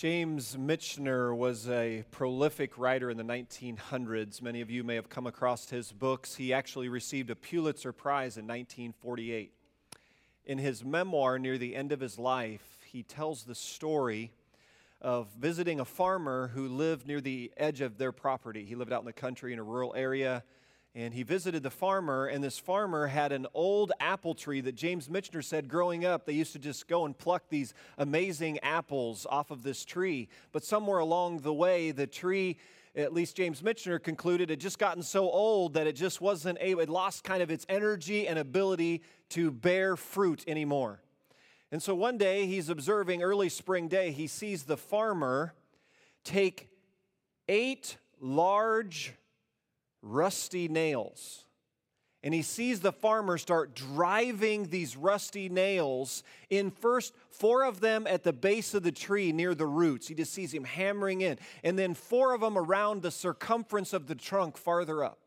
James Michener was a prolific writer in the 1900s. Many of you may have come across his books. He actually received a Pulitzer Prize in 1948. In his memoir, near the end of his life, he tells the story of visiting a farmer who lived near the edge of their property. He lived out in the country in a rural area and he visited the farmer, and this farmer had an old apple tree that James Michener said growing up, they used to just go and pluck these amazing apples off of this tree. But somewhere along the way, the tree, at least James Michener concluded, had just gotten so old that it just wasn't able, it lost kind of its energy and ability to bear fruit anymore. And so one day, he's observing early spring day, he sees the farmer take eight large rusty nails. And he sees the farmer start driving these rusty nails in first four of them at the base of the tree near the roots. He just sees him hammering in. And then four of them around the circumference of the trunk farther up.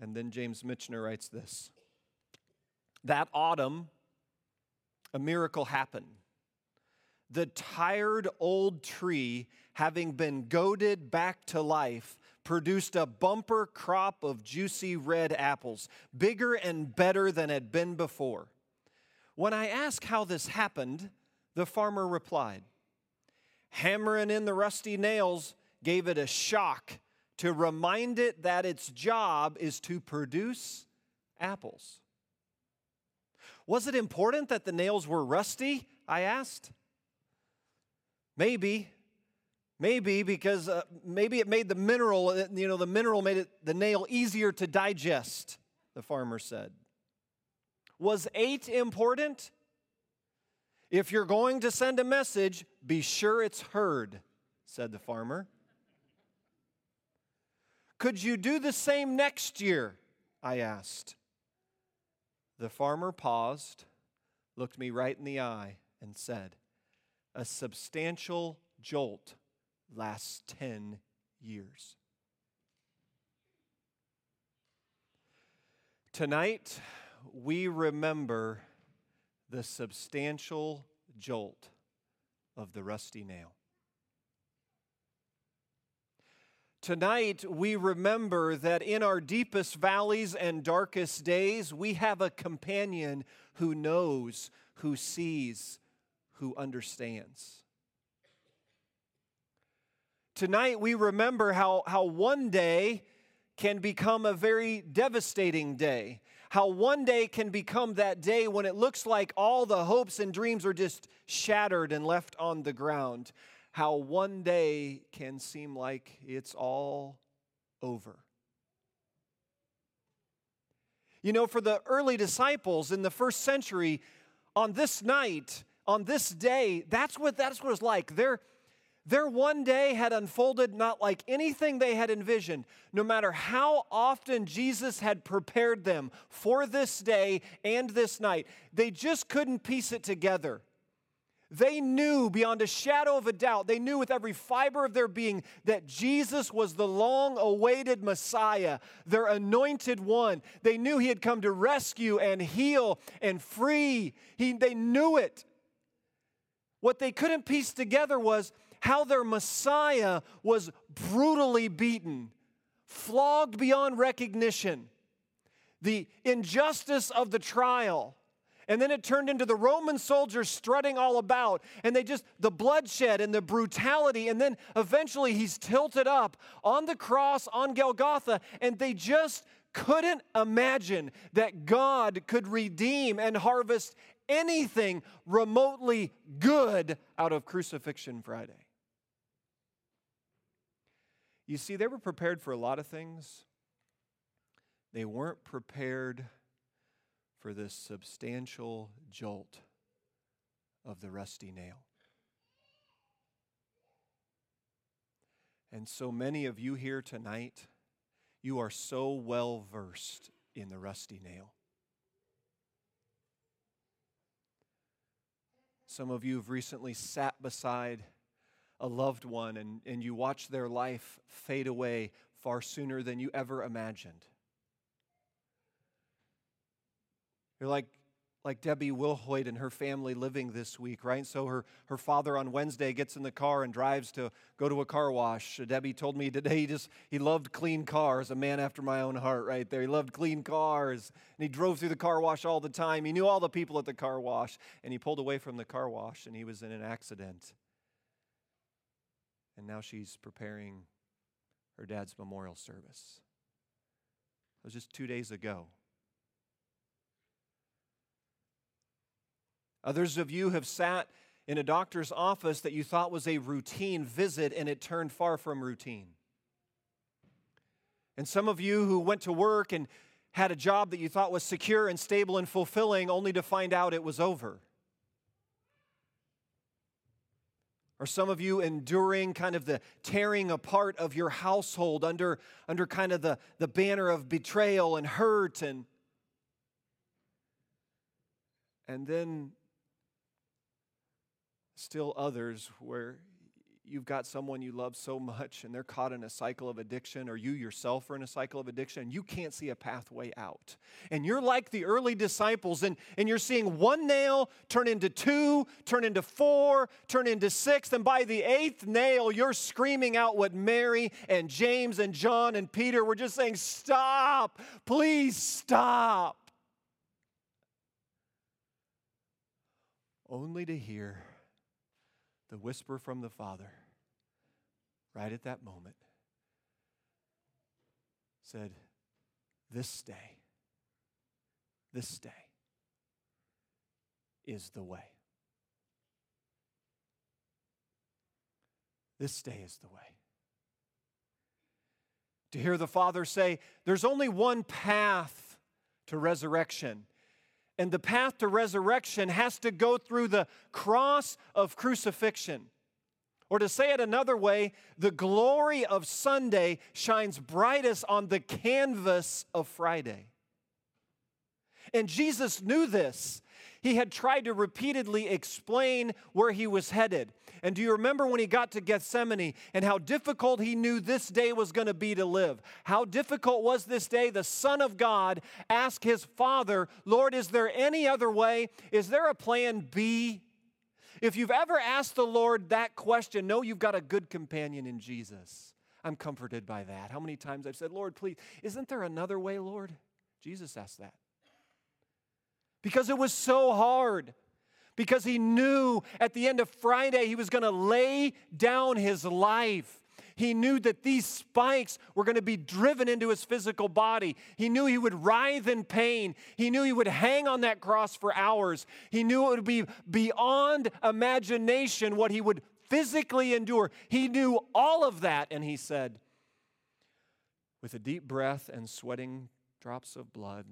And then James Michener writes this That autumn, a miracle happened. The tired old tree having been goaded back to life, produced a bumper crop of juicy red apples, bigger and better than had been before. When I asked how this happened, the farmer replied, Hammering in the rusty nails gave it a shock to remind it that its job is to produce apples. Was it important that the nails were rusty? I asked. Maybe, Maybe because uh, maybe it made the mineral, uh, you know, the mineral made it, the nail easier to digest, the farmer said. Was eight important? If you're going to send a message, be sure it's heard, said the farmer. Could you do the same next year? I asked. The farmer paused, looked me right in the eye, and said, A substantial jolt lasts 10 years. Tonight, we remember the substantial jolt of the rusty nail. Tonight, we remember that in our deepest valleys and darkest days, we have a companion who knows, who sees, who understands. Tonight, we remember how, how one day can become a very devastating day. How one day can become that day when it looks like all the hopes and dreams are just shattered and left on the ground. How one day can seem like it's all over. You know, for the early disciples in the first century, on this night, on this day, that's what that's what it's like. They're their one day had unfolded not like anything they had envisioned. No matter how often Jesus had prepared them for this day and this night, they just couldn't piece it together. They knew beyond a shadow of a doubt, they knew with every fiber of their being that Jesus was the long awaited Messiah, their anointed one. They knew he had come to rescue and heal and free. He, they knew it. What they couldn't piece together was how their Messiah was brutally beaten, flogged beyond recognition, the injustice of the trial. And then it turned into the Roman soldiers strutting all about, and they just, the bloodshed and the brutality. And then eventually he's tilted up on the cross on Golgotha, and they just couldn't imagine that God could redeem and harvest anything remotely good out of Crucifixion Friday. You see, they were prepared for a lot of things. They weren't prepared for this substantial jolt of the rusty nail. And so many of you here tonight, you are so well versed in the rusty nail. Some of you have recently sat beside a loved one and, and you watch their life fade away far sooner than you ever imagined. You're like, like Debbie Wilhoit and her family living this week, right? So her, her father on Wednesday gets in the car and drives to go to a car wash. Debbie told me today he just he loved clean cars, a man after my own heart right there. He loved clean cars. And he drove through the car wash all the time. He knew all the people at the car wash. And he pulled away from the car wash and he was in an accident. And now she's preparing her dad's memorial service. It was just two days ago. Others of you have sat in a doctor's office that you thought was a routine visit and it turned far from routine. And some of you who went to work and had a job that you thought was secure and stable and fulfilling only to find out it was over. Or some of you enduring kind of the tearing apart of your household under, under kind of the, the banner of betrayal and hurt and and then still others where you've got someone you love so much and they're caught in a cycle of addiction, or you yourself are in a cycle of addiction, and you can't see a pathway out. And you're like the early disciples, and, and you're seeing one nail turn into two, turn into four, turn into six, and by the eighth nail, you're screaming out what Mary and James and John and Peter were just saying, Stop, please stop. Only to hear the whisper from the Father, right at that moment, said, This day, this day is the way. This day is the way. To hear the Father say, There's only one path to resurrection and the path to resurrection has to go through the cross of crucifixion. Or to say it another way, the glory of Sunday shines brightest on the canvas of Friday. And Jesus knew this. He had tried to repeatedly explain where he was headed. And do you remember when he got to Gethsemane and how difficult he knew this day was going to be to live? How difficult was this day? The Son of God asked his Father, Lord, is there any other way? Is there a plan B? If you've ever asked the Lord that question, know you've got a good companion in Jesus. I'm comforted by that. How many times I've said, Lord, please, isn't there another way, Lord? Jesus asked that. Because it was so hard because he knew at the end of Friday he was going to lay down his life. He knew that these spikes were going to be driven into his physical body. He knew he would writhe in pain. He knew he would hang on that cross for hours. He knew it would be beyond imagination what he would physically endure. He knew all of that, and he said, with a deep breath and sweating drops of blood,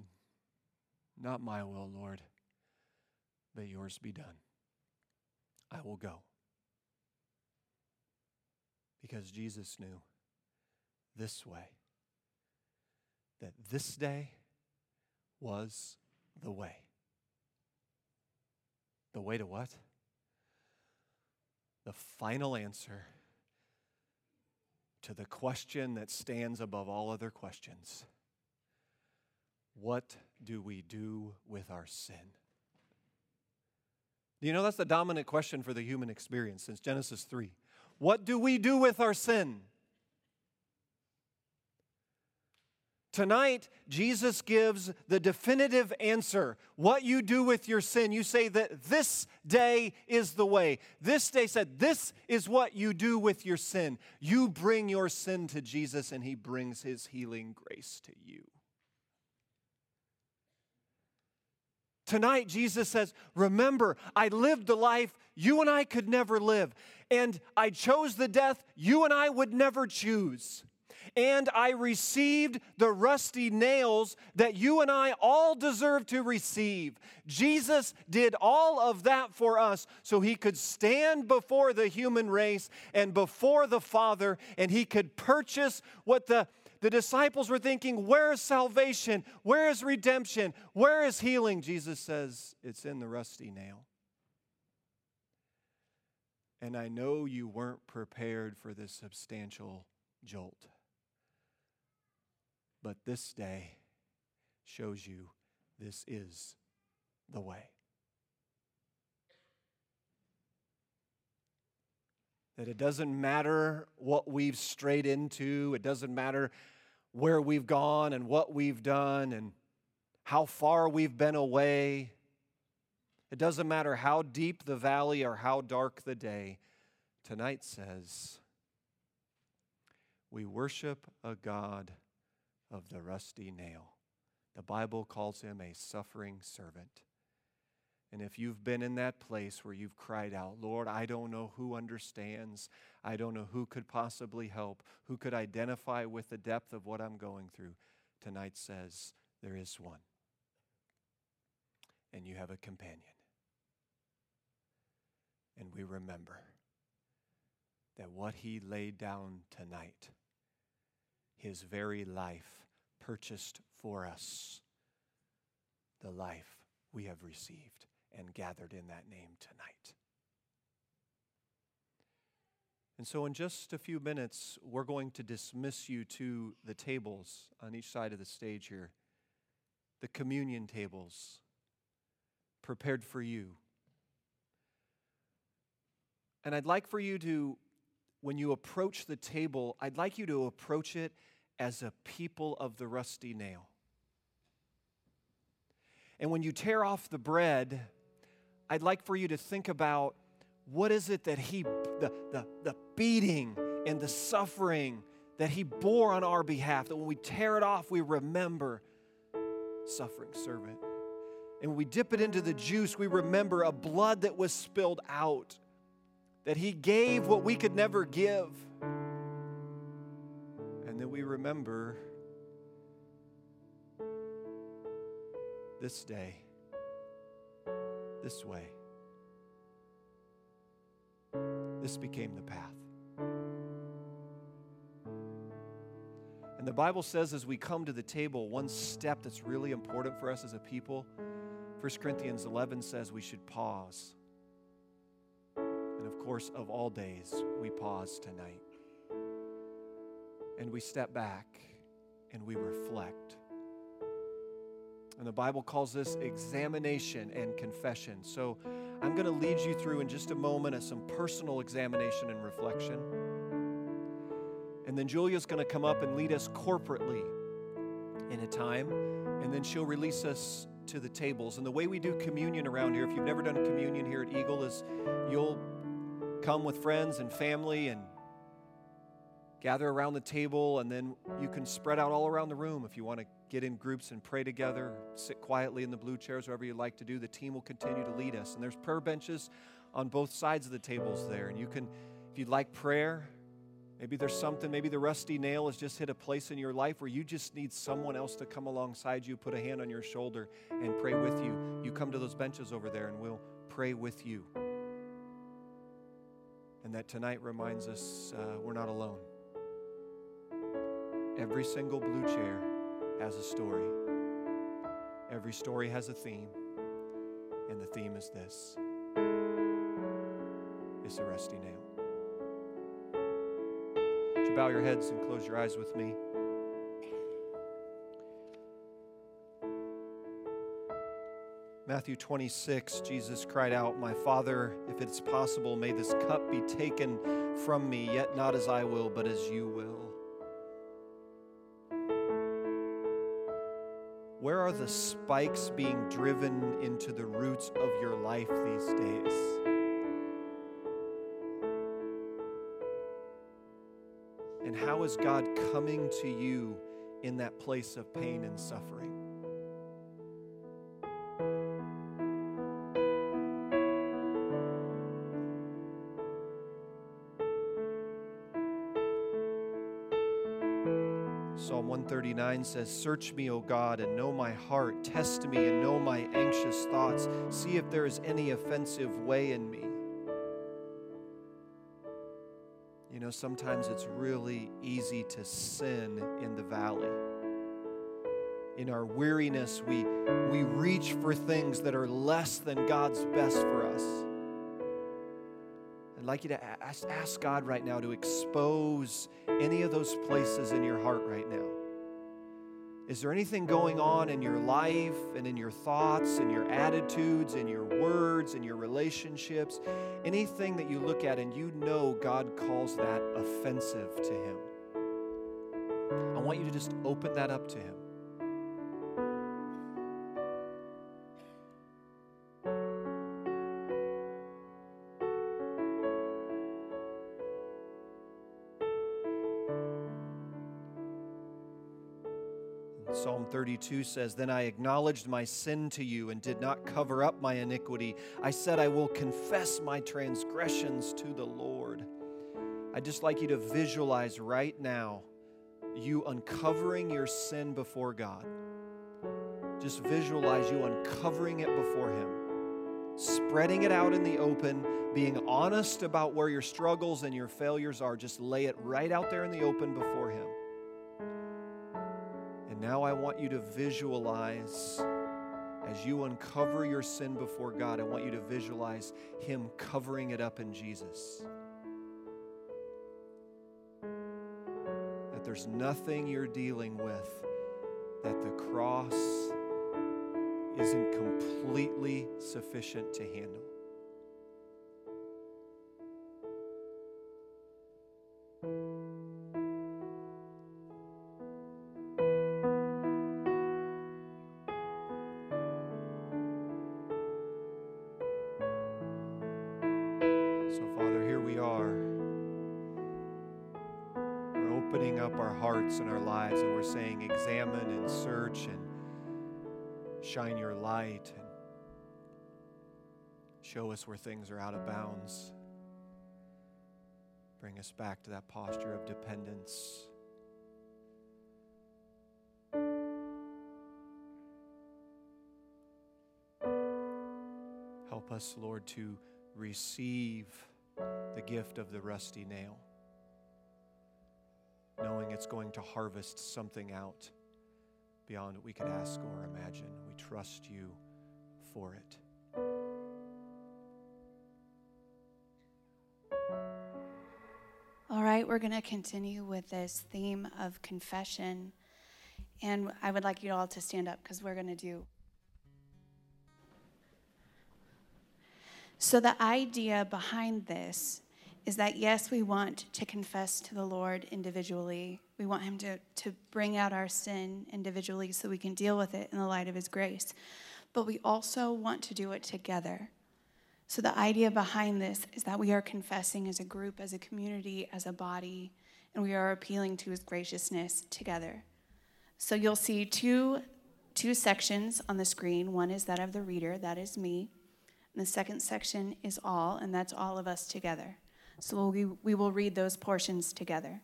Not my will, Lord but yours be done. I will go. Because Jesus knew this way that this day was the way. The way to what? The final answer to the question that stands above all other questions What do we do with our sin? Do you know, that's the dominant question for the human experience since Genesis 3. What do we do with our sin? Tonight, Jesus gives the definitive answer. What you do with your sin, you say that this day is the way. This day said, This is what you do with your sin. You bring your sin to Jesus, and He brings His healing grace to you. Tonight, Jesus says, Remember, I lived the life you and I could never live. And I chose the death you and I would never choose. And I received the rusty nails that you and I all deserve to receive. Jesus did all of that for us so he could stand before the human race and before the Father, and he could purchase what the the disciples were thinking, Where is salvation? Where is redemption? Where is healing? Jesus says, It's in the rusty nail. And I know you weren't prepared for this substantial jolt. But this day shows you this is the way. That it doesn't matter what we've strayed into, it doesn't matter where we've gone and what we've done and how far we've been away. It doesn't matter how deep the valley or how dark the day. Tonight says, we worship a God of the rusty nail. The Bible calls him a suffering servant. And if you've been in that place where you've cried out, Lord, I don't know who understands, I don't know who could possibly help, who could identify with the depth of what I'm going through, tonight says, There is one. And you have a companion. And we remember that what he laid down tonight, his very life, purchased for us the life we have received and gathered in that name tonight. And so, in just a few minutes, we're going to dismiss you to the tables on each side of the stage here, the communion tables prepared for you. And I'd like for you to, when you approach the table, I'd like you to approach it as a people of the rusty nail. And when you tear off the bread, I'd like for you to think about what is it that he, the, the, the beating and the suffering that he bore on our behalf, that when we tear it off, we remember suffering servant. And when we dip it into the juice, we remember a blood that was spilled out, that he gave what we could never give and then we remember this day, this way. This became the path. And the Bible says as we come to the table, one step that's really important for us as a people, 1 Corinthians 11 says we should pause. And of course, of all days, we pause tonight and we step back and we reflect. And the Bible calls this examination and confession. So I'm going to lead you through in just a moment of some personal examination and reflection. And then Julia's going to come up and lead us corporately in a time. And then she'll release us to the tables. And the way we do communion around here, if you've never done communion here at Eagle, is you'll come with friends and family and gather around the table, and then you can spread out all around the room if you want to get in groups and pray together, sit quietly in the blue chairs, whatever you like to do. The team will continue to lead us. And there's prayer benches on both sides of the tables there. And you can, if you'd like prayer, maybe there's something, maybe the rusty nail has just hit a place in your life where you just need someone else to come alongside you, put a hand on your shoulder, and pray with you. You come to those benches over there, and we'll pray with you. And that tonight reminds us uh, we're not alone. Every single blue chair has a story. Every story has a theme, and the theme is this it's a rusty nail. Bow your heads and close your eyes with me? Matthew 26, Jesus cried out, My Father, if it's possible, may this cup be taken from me, yet not as I will, but as you will. Where are the spikes being driven into the roots of your life these days? And how is God coming to you in that place of pain and suffering? Psalm 139 says, Search me, O God, and know my heart. Test me and know my anxious thoughts. See if there is any offensive way in me. You know, sometimes it's really easy to sin in the valley. In our weariness, we, we reach for things that are less than God's best for us. I'd like you to ask, ask God right now to expose any of those places in your heart right now. Is there anything going on in your life and in your thoughts and your attitudes and your words and your relationships? Anything that you look at and you know God calls that offensive to Him? I want you to just open that up to Him. Psalm 32 says, Then I acknowledged my sin to you and did not cover up my iniquity. I said, I will confess my transgressions to the Lord. I'd just like you to visualize right now you uncovering your sin before God. Just visualize you uncovering it before Him, spreading it out in the open, being honest about where your struggles and your failures are. Just lay it right out there in the open before Him. Now I want you to visualize as you uncover your sin before God, I want you to visualize Him covering it up in Jesus. That there's nothing you're dealing with that the cross isn't completely sufficient to handle. Where things are out of bounds. Bring us back to that posture of dependence. Help us, Lord, to receive the gift of the rusty nail, knowing it's going to harvest something out beyond what we could ask or imagine. We trust you for it. All right, we're going to continue with this theme of confession. And I would like you all to stand up because we're going to do. So, the idea behind this is that yes, we want to confess to the Lord individually. We want Him to, to bring out our sin individually so we can deal with it in the light of His grace. But we also want to do it together. So, the idea behind this is that we are confessing as a group, as a community, as a body, and we are appealing to His graciousness together. So, you'll see two, two sections on the screen. One is that of the reader, that is me. And the second section is all, and that's all of us together. So we, we will read those portions together.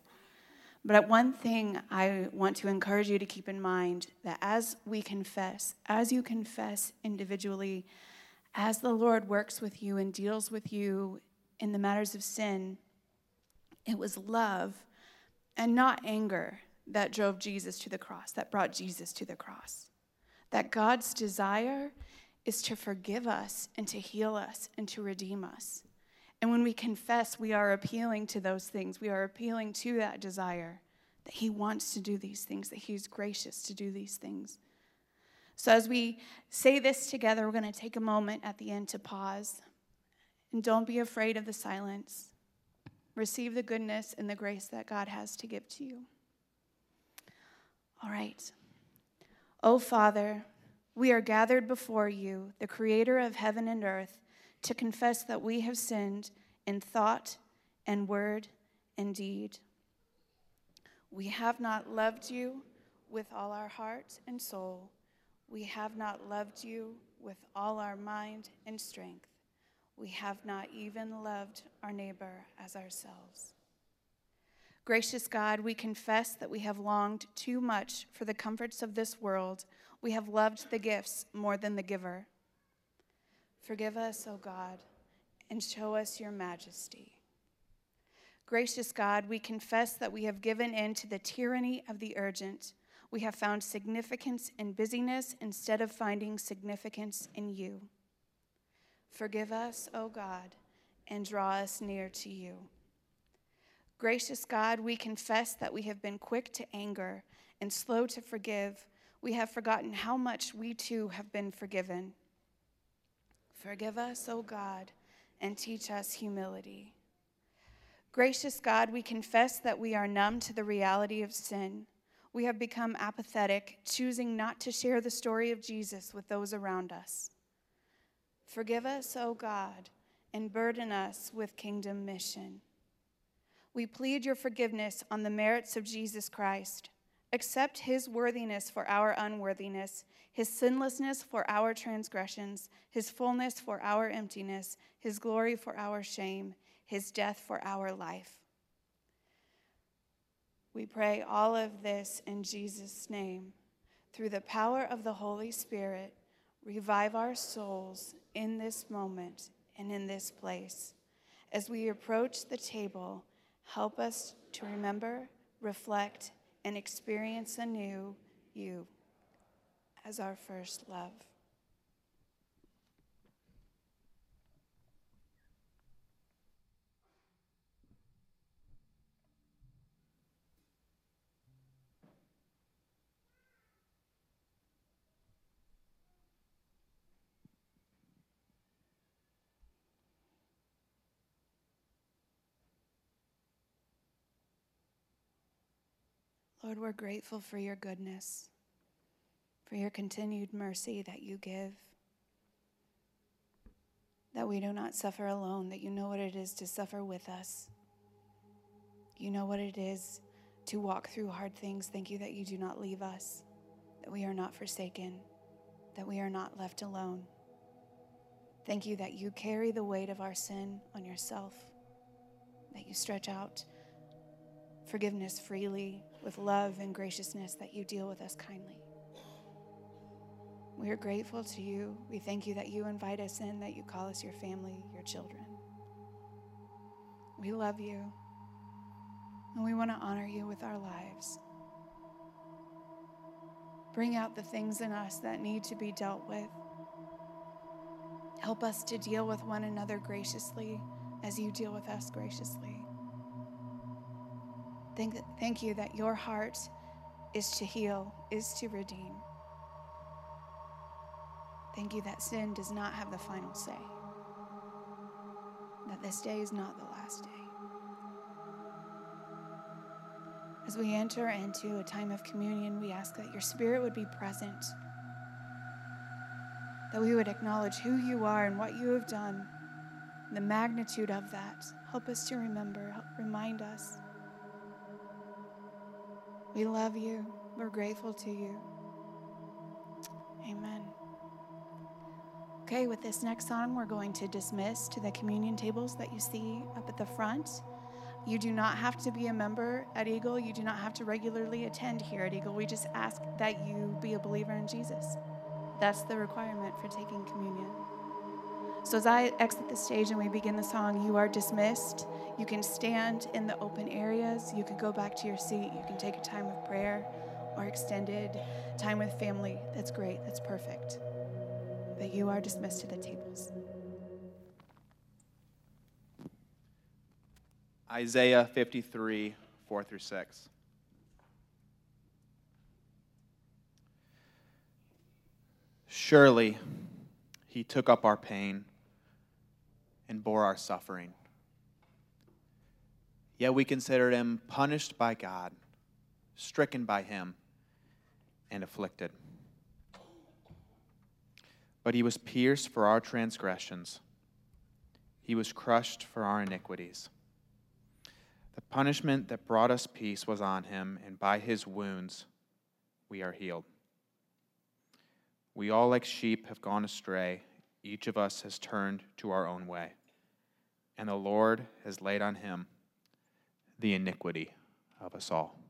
But one thing I want to encourage you to keep in mind that as we confess, as you confess individually, as the Lord works with you and deals with you in the matters of sin, it was love and not anger that drove Jesus to the cross, that brought Jesus to the cross. That God's desire is to forgive us and to heal us and to redeem us. And when we confess, we are appealing to those things. We are appealing to that desire that He wants to do these things, that He's gracious to do these things. So, as we say this together, we're going to take a moment at the end to pause. And don't be afraid of the silence. Receive the goodness and the grace that God has to give to you. All right. Oh, Father, we are gathered before you, the creator of heaven and earth, to confess that we have sinned in thought and word and deed. We have not loved you with all our heart and soul. We have not loved you with all our mind and strength. We have not even loved our neighbor as ourselves. Gracious God, we confess that we have longed too much for the comforts of this world. We have loved the gifts more than the giver. Forgive us, O God, and show us your majesty. Gracious God, we confess that we have given in to the tyranny of the urgent. We have found significance in busyness instead of finding significance in you. Forgive us, O God, and draw us near to you. Gracious God, we confess that we have been quick to anger and slow to forgive We have forgotten how much we too have been forgiven. Forgive us, O God, and teach us humility. Gracious God, we confess that we are numb to the reality of sin. We have become apathetic, choosing not to share the story of Jesus with those around us. Forgive us, O God, and burden us with kingdom mission. We plead your forgiveness on the merits of Jesus Christ. Accept his worthiness for our unworthiness, his sinlessness for our transgressions, his fullness for our emptiness, his glory for our shame his death for our life. We pray all of this in Jesus' name. Through the power of the Holy Spirit, revive our souls in this moment and in this place. As we approach the table, help us to remember, reflect, and experience anew you as our first love. Lord, we're grateful for your goodness, for your continued mercy that you give, that we do not suffer alone, that you know what it is to suffer with us. You know what it is to walk through hard things. Thank you that you do not leave us, that we are not forsaken, that we are not left alone. Thank you that you carry the weight of our sin on yourself, that you stretch out forgiveness freely with love and graciousness that you deal with us kindly. We are grateful to you. We thank you that you invite us in, that you call us your family, your children. We love you, and we want to honor you with our lives. Bring out the things in us that need to be dealt with. Help us to deal with one another graciously as you deal with us graciously. Thank, thank you that your heart is to heal, is to redeem. Thank you that sin does not have the final say, that this day is not the last day. As we enter into a time of communion, we ask that your spirit would be present, that we would acknowledge who you are and what you have done, the magnitude of that. Help us to remember, remind us. We love you. We're grateful to you. Amen. Okay, with this next song, we're going to dismiss to the communion tables that you see up at the front. You do not have to be a member at Eagle. You do not have to regularly attend here at Eagle. We just ask that you be a believer in Jesus. That's the requirement for taking communion. So as I exit the stage and we begin the song, you are dismissed. You can stand in the open areas. You can go back to your seat. You can take a time of prayer or extended time with family. That's great. That's perfect. But you are dismissed to the tables. Isaiah 53, 4 through 6. Surely he took up our pain and bore our suffering. Yet we considered him punished by God, stricken by him, and afflicted. But he was pierced for our transgressions, he was crushed for our iniquities. The punishment that brought us peace was on him, and by his wounds we are healed. We all, like sheep, have gone astray. Each of us has turned to our own way and the Lord has laid on him the iniquity of us all.